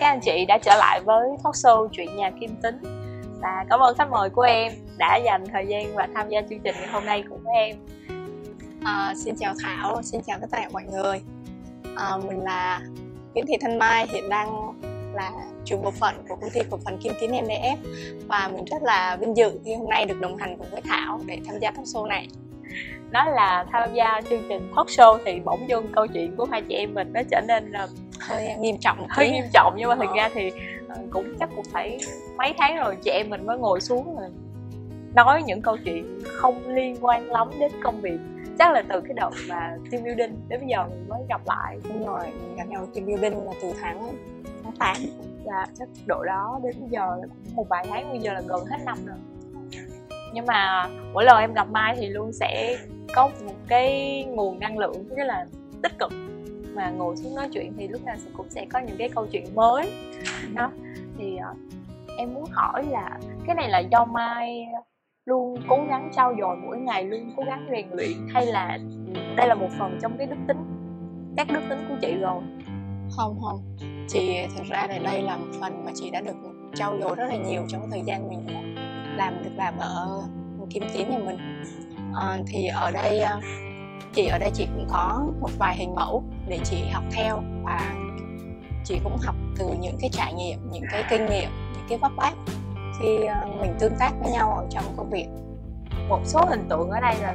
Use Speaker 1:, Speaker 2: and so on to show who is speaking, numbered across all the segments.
Speaker 1: các anh chị đã trở lại với talk show chuyện nhà Kim Tính và cảm ơn khách mời của em đã dành thời gian và tham gia chương trình ngày hôm nay cùng với em.
Speaker 2: À, xin chào Thảo, xin chào tất cả mọi người. À, mình là Nguyễn Thị Thanh Mai, hiện đang là chủ bộ phận của công ty cổ phần Kim Tín MDF và mình rất là vinh dự khi hôm nay được đồng hành cùng với Thảo để tham gia talk show này
Speaker 1: nói là tham gia chương trình talk show thì bỗng dưng câu chuyện của hai chị em mình nó trở nên là
Speaker 2: hơi nghiêm trọng
Speaker 1: hơi nghiêm trọng nhưng mà thực ra thì ờ, cũng chắc cũng phải mấy tháng rồi chị em mình mới ngồi xuống rồi nói những câu chuyện không liên quan lắm đến công việc. Chắc là từ cái đợt mà team building đến bây giờ mình mới gặp lại.
Speaker 2: Đúng rồi mình gặp nhau team building là từ tháng tháng tám.
Speaker 1: Là chắc độ đó đến bây giờ một vài tháng bây giờ là gần hết năm rồi. Nhưng mà mỗi lần em gặp mai thì luôn sẽ có một cái nguồn năng lượng rất là tích cực mà ngồi xuống nói chuyện thì lúc nào cũng sẽ có những cái câu chuyện mới. Đó thì uh, em muốn hỏi là cái này là do mai luôn cố gắng trau dồi mỗi ngày luôn cố gắng rèn luyện hay là đây là một phần trong cái đức tính các đức tính của chị rồi?
Speaker 2: Không không. Chị thực ra là đây là một phần mà chị đã được trau dồi rất là nhiều trong thời gian mình làm được làm ở kim tín nhà mình. À, thì ở đây ờ, chị ở đây chị cũng có một vài hình mẫu để chị học theo và chị cũng học từ những cái trải nghiệm những cái kinh nghiệm những cái vấp váp khi ờ, mình tương tác với nhau ở trong công việc.
Speaker 1: Một số hình tượng ở đây là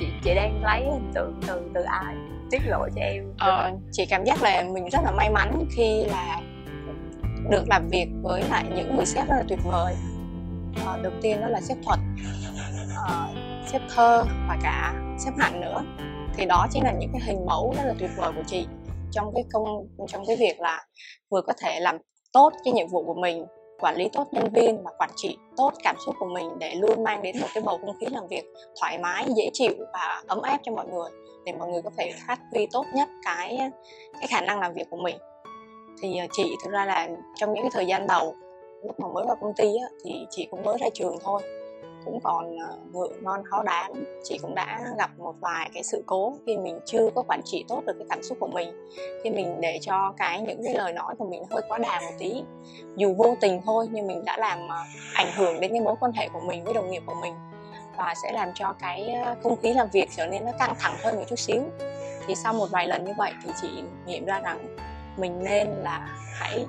Speaker 1: chị chị đang lấy hình tượng từ từ ai? Tiết lộ cho em.
Speaker 2: Ờ, chị cảm giác là mình rất là may mắn khi là được làm việc với lại những người sếp rất là tuyệt vời. Ờ, đầu tiên đó là sếp thuật uh, xếp thơ và cả xếp hạnh nữa thì đó chính là những cái hình mẫu rất là tuyệt vời của chị. Trong cái công trong cái việc là vừa có thể làm tốt cái nhiệm vụ của mình quản lý tốt nhân viên và quản trị tốt cảm xúc của mình để luôn mang đến một cái bầu không khí làm việc thoải mái dễ chịu và ấm áp cho mọi người để mọi người có thể phát huy tốt nhất cái cái khả năng làm việc của mình. Thì ờ, chị thực ra là trong những cái thời gian đầu lúc mà mới vào công ty á, thì chị cũng mới ra trường thôi cũng còn ờ, ngựa non khó đáng. Chị cũng đã gặp một vài cái sự cố khi mình chưa có quản trị tốt được cái cảm xúc của mình. Khi mình để cho cái những cái lời nói của mình hơi quá đà một tí. Dù vô tình thôi, nhưng mình đã làm ờ, ảnh hưởng đến cái mối quan hệ của mình với đồng nghiệp của mình. Và sẽ làm cho cái ờ, không khí làm việc trở nên nó căng thẳng hơn một chút xíu. Thì sau một vài lần như vậy thì chị nghiệm ra rằng mình nên là hãy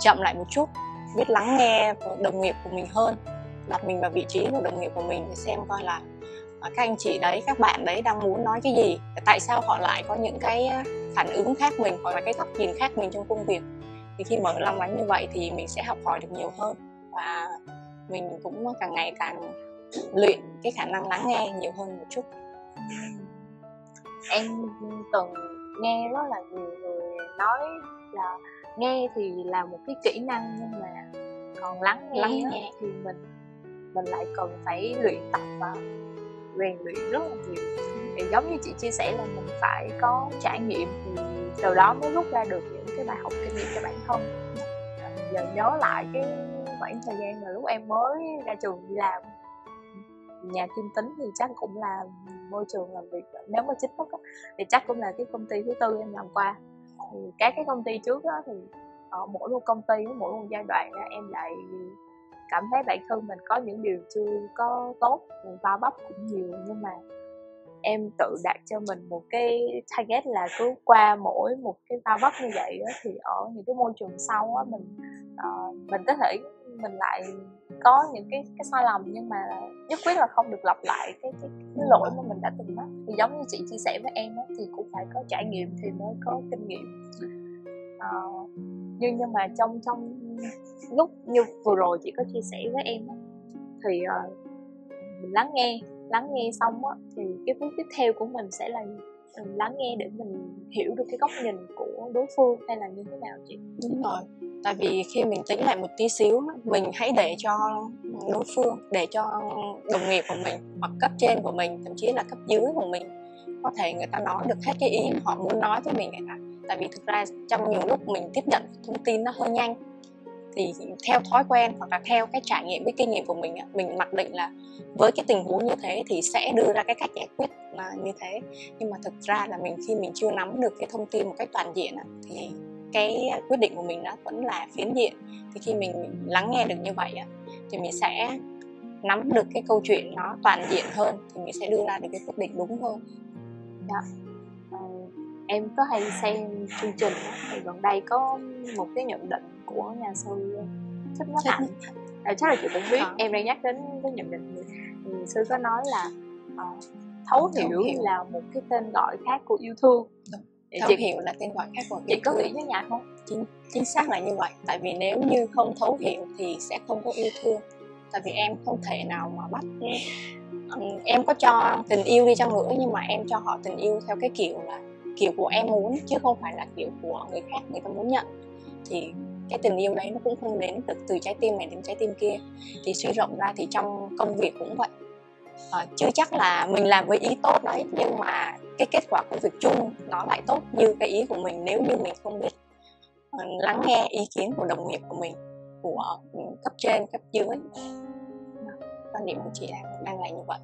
Speaker 2: chậm lại một chút, biết lắng nghe đồng nghiệp của mình hơn đặt mình vào vị trí của đồng nghiệp của mình để xem coi là à, các anh chị đấy các bạn đấy đang muốn nói cái gì tại sao họ lại có những cái phản ứng khác mình hoặc là cái góc nhìn khác mình trong công việc thì khi mở lòng lắng như vậy thì mình sẽ học hỏi được nhiều hơn và mình cũng càng ngày càng luyện cái khả năng lắng nghe nhiều hơn một chút
Speaker 1: em từng nghe rất là nhiều người nói là nghe thì là một cái kỹ năng nhưng mà còn lắng nghe, lắng nghe. thì mình mình lại cần phải luyện tập và rèn luyện rất là nhiều. Thì giống như chị chia sẻ là mình phải có trải nghiệm thì từ đó mới rút ra được những cái bài học kinh nghiệm cho bản thân. Giờ nhớ lại cái khoảng thời gian mà lúc em mới ra trường đi làm nhà kim tính thì chắc cũng là môi trường làm việc nếu mà chính thức thì chắc cũng là cái công ty thứ tư em làm qua. Thì các cái công ty trước đó thì ở mỗi một công ty mỗi một giai đoạn đó, em lại cảm thấy bản thân mình có những điều chưa có tốt va vấp cũng nhiều nhưng mà em tự đặt cho mình một cái target là cứ qua mỗi một cái va vấp như vậy đó, thì ở những cái môi trường sau á mình uh, mình có thể mình lại có những cái cái sai lầm nhưng mà nhất quyết là không được lặp lại cái cái, cái lỗi mà mình đã từng mắc. Thì giống như chị chia sẻ với em á, thì cũng phải có trải nghiệm thì mới có kinh nghiệm. Uh, nhưng nhưng mà trong trong lúc như vừa rồi chị có chia sẻ với em thì uh, mình lắng nghe lắng nghe xong á thì cái bước tiếp theo của mình sẽ là mình lắng nghe để mình hiểu được cái góc nhìn của đối phương hay là như thế nào chị.
Speaker 2: Đúng rồi tại vì khi mình tính lại một tí xíu mình hãy để cho đối phương để cho đồng nghiệp của mình hoặc cấp trên của mình thậm chí là cấp dưới của mình có thể người ta nói được hết cái ý họ muốn nói với mình tại vì thực ra trong nhiều lúc mình tiếp nhận thông tin nó hơi nhanh thì theo thói quen hoặc là theo cái trải nghiệm cái kinh nghiệm của mình mình mặc định là với cái tình huống như thế thì sẽ đưa ra cái cách giải quyết là như thế. Nhưng mà thực ra là mình khi mình chưa nắm được cái thông tin một cách toàn diện thì cái quyết định của mình nó vẫn là phiến diện. Thì khi mình lắng nghe được như vậy thì mình sẽ nắm được cái câu chuyện nó toàn diện hơn, thì mình sẽ đưa ra được cái quyết định đúng hơn.
Speaker 1: Dạ ờ, em có hay xem chương trình đó, thì gần đây có một cái nhận định của nhà sư thích nhất hạnh. À, chắc là chị cũng biết. À. em đang nhắc đến cái nhận định sư có nói là uh, thấu hiểu, hiểu. là một cái tên gọi khác của yêu thương.
Speaker 2: Thấu chị hiểu là tên gọi khác của
Speaker 1: chị có nghĩ với nhà không?
Speaker 2: Chính, chính xác là như vậy. Tại vì nếu như không thấu hiểu thì sẽ không có yêu thương. Tại vì em không thể nào mà bắt em có cho tình yêu đi chăng nữa nhưng mà em cho họ tình yêu theo cái kiểu là kiểu của em muốn chứ không phải là kiểu của người khác người ta muốn nhận. Thì cái tình yêu đấy nó cũng không đến được từ trái tim này đến trái tim kia. Thì suy rộng ra thì trong công việc cũng vậy. À, chưa chắc là mình làm với ý tốt đấy nhưng mà cái kết quả công việc chung nó lại tốt như cái ý của mình nếu như mình không biết uh, lắng nghe ý kiến của đồng nghiệp của mình của ừ, cấp trên cấp dưới. Quan điểm của chị đang đang là như vậy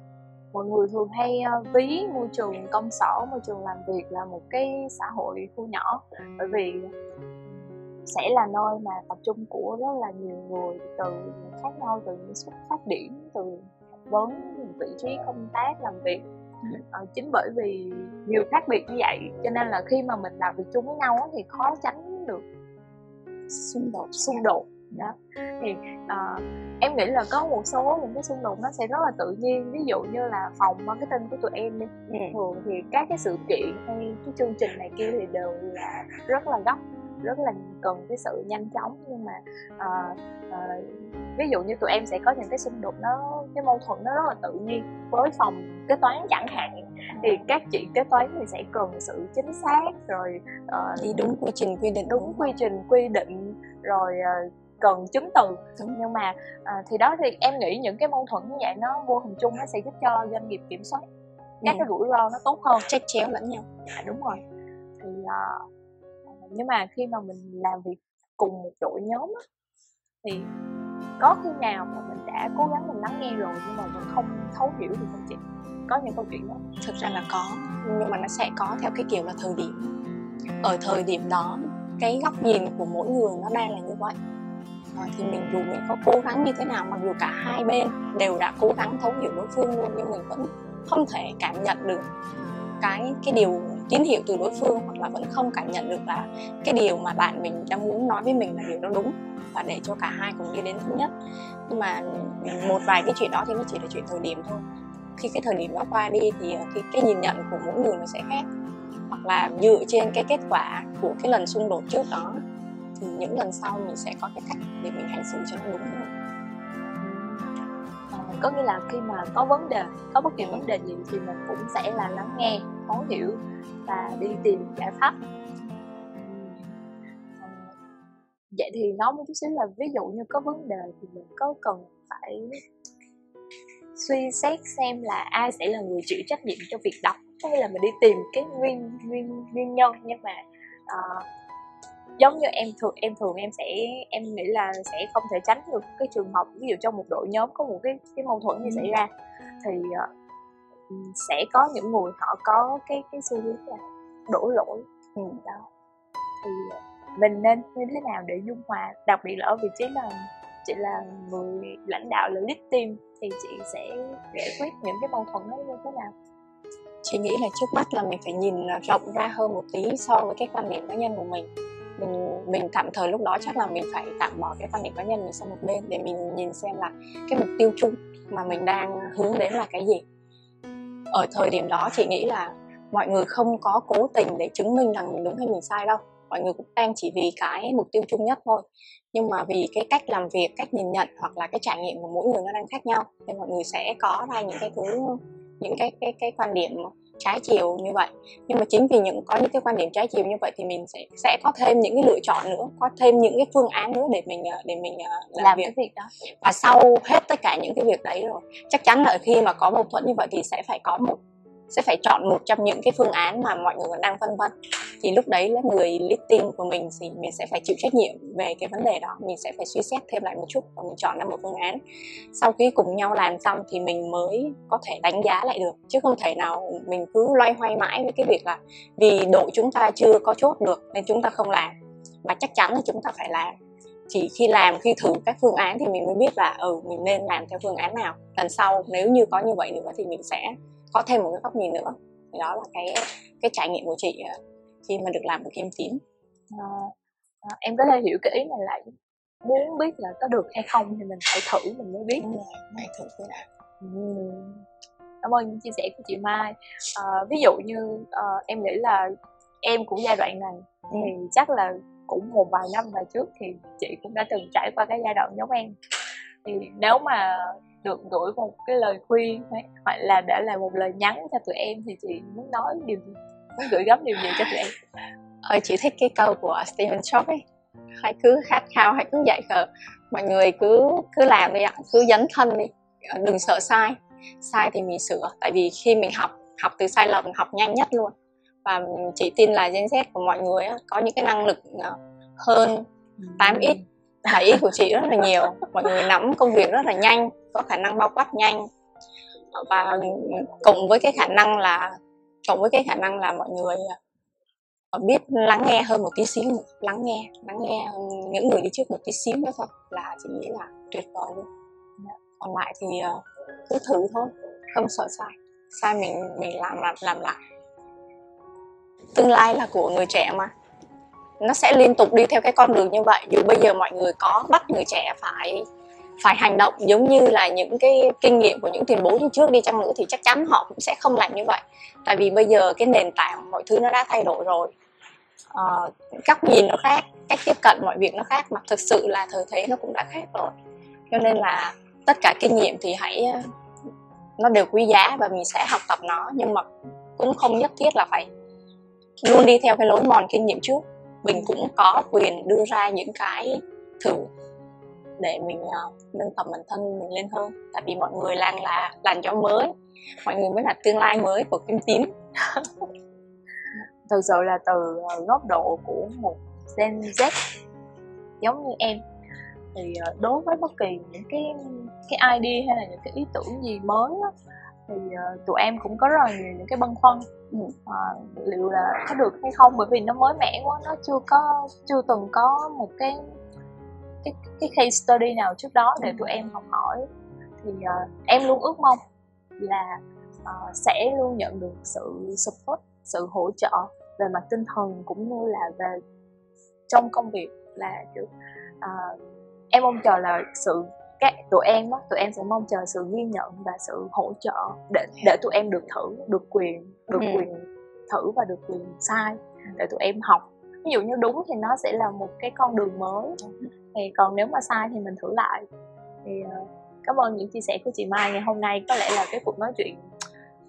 Speaker 1: mọi người thường hay ờ, ví môi trường công sở môi trường làm việc là một cái xã hội thu nhỏ. Bởi vì sẽ là nơi mà tập trung của rất là nhiều người từ khác nhau từ những xuất phát điểm từ vấn vị trí công tác làm việc. À, chính bởi vì nhiều khác biệt như vậy cho nên là khi mà mình làm việc chung với nhau thì khó tránh được xung đột xung đột đó. Thì uh, em nghĩ là có một số những cái xung đột nó sẽ rất là tự nhiên. Ví dụ như là phòng marketing của tụi em đi ừ. thường thì các cái sự kiện hay cái chương trình này kia thì đều là rất là gấp rất là cần cái sự nhanh chóng. Nhưng mà uh, uh, ví dụ như tụi em sẽ có những cái xung đột nó cái mâu thuẫn nó rất là tự nhiên với phòng kế toán chẳng hạn. Thì các chị kế toán thì sẽ cần sự chính xác rồi
Speaker 2: uh, đi đúng quy trình quy định
Speaker 1: đúng quy trình quy định rồi uh, cần chứng từ. Đúng. nhưng mà à, thì đó thì em nghĩ những cái mâu thuẫn như vậy nó vô hình chung nó sẽ giúp cho doanh nghiệp kiểm soát các ừ. cái rủi ro nó tốt hơn.
Speaker 2: Check chéo lẫn nhau.
Speaker 1: À, đúng rồi. Thì à, nhưng mà khi mà mình làm việc cùng một đội nhóm á, thì có khi nào mà mình đã cố gắng mình lắng nghe rồi nhưng mà mình không thấu hiểu được không chị có những câu chuyện đó.
Speaker 2: Thực ra là có nhưng mà nó sẽ có theo cái kiểu là thời điểm. Ở thời điểm đó cái góc nhìn của mỗi người nó đang là như vậy thì mình dù mình có cố gắng như thế nào mặc dù cả hai bên đều đã cố gắng thấu hiểu đối phương luôn nhưng mình vẫn không thể cảm nhận được cái cái điều tín hiệu từ đối phương hoặc là vẫn không cảm nhận được là cái điều mà bạn mình đang muốn nói với mình là điều đó đúng và để cho cả hai cùng đi đến thống nhất. Nhưng mà một vài cái chuyện đó thì nó chỉ là chuyện thời điểm thôi. Khi cái thời điểm đó qua đi thì ờ, cái, cái nhìn nhận của mỗi người nó sẽ khác. Hoặc là dựa trên cái kết quả của cái lần xung đột trước đó thì những lần sau mình sẽ có cái cách để mình hành xử cho nó đúng hơn.
Speaker 1: À, có nghĩa là khi mà có vấn đề có bất kỳ vấn đề gì thì mình cũng sẽ là lắng nghe thấu hiểu và đi tìm giải pháp. À, vậy thì nói một chút xíu là ví dụ như có vấn đề thì mình có cần phải suy xét xem là ai sẽ là người chịu trách nhiệm cho việc đọc có nghĩa là mình đi tìm cái nguyên nguyên nguyên nhân. Nhưng mà uh, giống như em thường em thường em sẽ em nghĩ là sẽ không thể tránh được cái trường hợp ví dụ trong một đội nhóm có một cái cái mâu thuẫn như xảy ra thì uh, sẽ có những người họ có cái cái xu hướng là đổ lỗi. Ừ. đó. Thì mình nên như thế nào để dung hòa? Đặc biệt là ở vị trí là chị là người lãnh đạo là lead team thì chị sẽ giải quyết những cái mâu thuẫn đó như thế nào?
Speaker 2: Chị nghĩ là trước mắt là mình phải nhìn rộng ra hơn một tí so với cái quan điểm cá nhân của mình mình mình tạm thời lúc đó chắc là mình phải tạm bỏ cái quan điểm cá nhân mình sang một bên để mình nhìn xem là cái mục tiêu chung mà mình đang hướng đến là cái gì. Ở thời điểm đó chị nghĩ là mọi người không có cố tình để chứng minh rằng mình đúng hay mình sai đâu. Mọi người cũng đang chỉ vì cái mục tiêu chung nhất thôi. Nhưng mà vì cái cách làm việc, cách nhìn nhận hoặc là cái trải nghiệm của mỗi người nó đang khác nhau nên mọi người sẽ có ra những cái thứ, những cái cái cái quan điểm trái chiều như vậy nhưng mà chính vì những có những cái quan điểm trái chiều như vậy thì mình sẽ sẽ có thêm những cái lựa chọn nữa có thêm những cái phương án nữa để mình ờ, để mình ờ,
Speaker 1: làm, làm việc. cái việc đó
Speaker 2: và sau hết tất cả những cái việc đấy rồi chắc chắn là khi mà có mâu thuẫn như vậy thì sẽ phải có một sẽ phải chọn một trong những cái phương án mà mọi người đang phân vân. Thì lúc đấy là người listing của mình thì mình sẽ phải chịu trách nhiệm về cái vấn đề đó. Mình sẽ phải suy xét thêm lại một chút và mình chọn ra một phương án. Sau khi cùng nhau làm xong thì mình mới có thể đánh giá lại được, chứ không thể nào mình cứ loay hoay mãi với cái việc là vì đội chúng ta chưa có chốt được nên chúng ta không làm. Mà chắc chắn là chúng ta phải làm. Chỉ khi làm, khi thử các phương án thì mình mới biết là ừ mình nên làm theo phương án nào. Lần sau nếu như có như vậy nữa thì mình sẽ có thêm một cái góc nhìn nữa. Thì đó là cái cái trải nghiệm của chị ờ, khi mà được làm một kim tím.
Speaker 1: À, à, em có thể hiểu cái ý này là muốn biết là có được hay không thì mình phải thử mình mới biết.
Speaker 2: Phải thử cái nào
Speaker 1: cảm ơn những chia sẻ của chị Mai. À, ví dụ như uh, em nghĩ là em cũng giai đoạn này thì chắc là cũng một vài năm về trước thì chị cũng đã từng trải qua cái giai đoạn giống em. Thì nếu mà được gửi một cái lời khuyên hoặc là để lại một lời nhắn cho tụi em thì chị muốn nói điều gì? Muốn gửi gắm điều gì cho tụi em?
Speaker 2: Ờ, chị thích cái câu của Stephen Jobs ấy. Hãy cứ khát khao hãy cứ dạy khờ. Mọi người cứ cứ làm đi ạ. Cứ dấn thân đi. Ờ, đừng sợ sai. Sai thì mình sửa. Tại vì khi mình học học từ sai lầm học nhanh nhất luôn. Và chị tin là Gen Z của mọi người có những cái năng lực ờ, hơn 8x là ý của chị rất là nhiều. Mọi người nắm công việc rất là nhanh, có khả năng bao quát nhanh. Và cộng với cái khả năng là, cộng với cái khả năng là mọi người ờ, biết lắng nghe hơn một tí xíu, lắng nghe lắng nghe những người đi trước một tí xíu nữa thôi, là chị nghĩ là tuyệt vời luôn. Dạ. Còn lại thì ờ, cứ thử thôi, không sợ sai. Sai mình mình làm làm làm lại. Tương lai là của người trẻ mà nó sẽ liên tục đi theo cái con đường như vậy. Dù bây giờ mọi người có bắt người trẻ phải phải hành động giống như là những cái kinh nghiệm của những tiền bối như trước đi chăng nữa thì chắc chắn họ cũng sẽ không làm như vậy. Tại vì bây giờ cái nền tảng mọi thứ nó đã thay đổi rồi. À, góc nhìn nó khác cách tiếp cận mọi việc nó khác mà thực sự là thời thế nó cũng đã khác rồi. Cho nên là tất cả kinh nghiệm thì hãy ờ, nó đều quý giá và mình sẽ học tập nó. Nhưng mà cũng không nhất thiết là phải luôn đi theo cái lối mòn kinh nghiệm trước mình cũng có quyền đưa ra những cái thử để mình uh, nâng tầm bản thân mình lên hơn. Tại vì mọi người đang là làn gió mới mọi người mới là tương lai mới của kim tím.
Speaker 1: Thực sự là từ ờ, góc độ của một Gen Z giống như em thì ờ, đối với bất kỳ những cái cái idea hay là những cái ý tưởng gì mới đó, thì uh, tụi em cũng có rất là nhiều những cái băn khoăn à, liệu là có được hay không? Bởi vì nó mới mẻ quá nó chưa có chưa từng có một cái cái cái case study nào trước đó để tụi em học hỏi. Thì uh, em luôn ước mong là uh, sẽ luôn nhận được sự support sự hỗ trợ về mặt tinh thần cũng như là về trong công việc là kiểu uh, em mong chờ là sự các tụi em á tụi em sẽ mong chờ sự ghi nhận và sự hỗ trợ để để tụi em được thử được quyền được ừ. quyền thử và được quyền sai để tụi em học. Ví dụ như đúng thì nó sẽ là một cái con đường mới. Thì còn nếu mà sai thì mình thử lại. Thì uh, cảm ơn những chia sẻ của chị Mai ngày hôm nay. Có lẽ là cái cuộc nói chuyện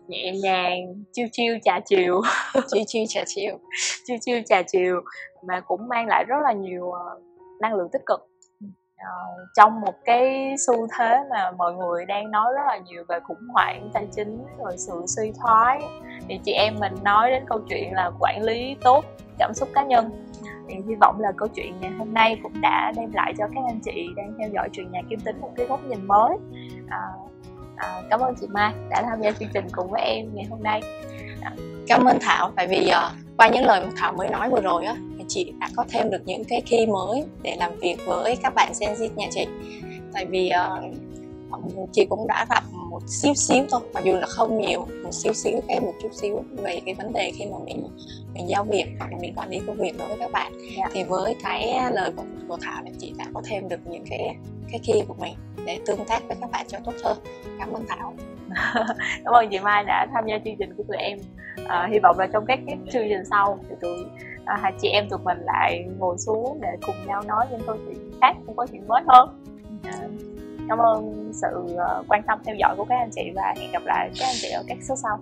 Speaker 1: nhẹ nhàng chiêu chiêu trà chiều.
Speaker 2: Chiêu chiêu trà chiều.
Speaker 1: Chiêu chiêu trà chiều. Mà cũng mang lại rất là nhiều uh, năng lượng tích cực uh, trong một cái xu thế mà mọi người đang nói rất là nhiều về khủng hoảng tài chính rồi sự suy thoái thì chị em mình nói đến câu chuyện là quản lý tốt cảm xúc cá nhân thì hy vọng là câu chuyện ngày hôm nay cũng đã đem lại cho các anh chị đang theo dõi truyền nhà kim tính một cái góc nhìn mới à, à, cảm ơn chị Mai đã tham gia chương trình cùng với em ngày hôm nay
Speaker 2: à. cảm ơn Thảo tại vì uh, qua những lời mà Thảo mới nói vừa rồi á chị đã có thêm được những cái key mới để làm việc với các bạn Gen Z nhà chị tại vì uh, chị cũng đã gặp một xíu xíu thôi mặc dù là không nhiều một xíu xíu cái một chút xíu về cái vấn đề khi mà mình mình giao việc hoặc là mình quản lý công việc đối với các bạn yeah. Dạ. thì với cái lời của, của thảo thì chị đã có thêm được những cái cái key của mình để tương tác với các bạn cho tốt hơn cảm ơn thảo
Speaker 1: cảm ơn chị mai đã tham gia chương trình của tụi em à, hy vọng là trong các cái chương trình sau thì tụi à, hai chị em tụi mình lại ngồi xuống để cùng nhau nói những câu chuyện khác những câu chuyện mới hơn. À, cảm ơn sự ờ, quan tâm theo dõi của các anh chị và hẹn gặp lại các anh chị ở các số sau.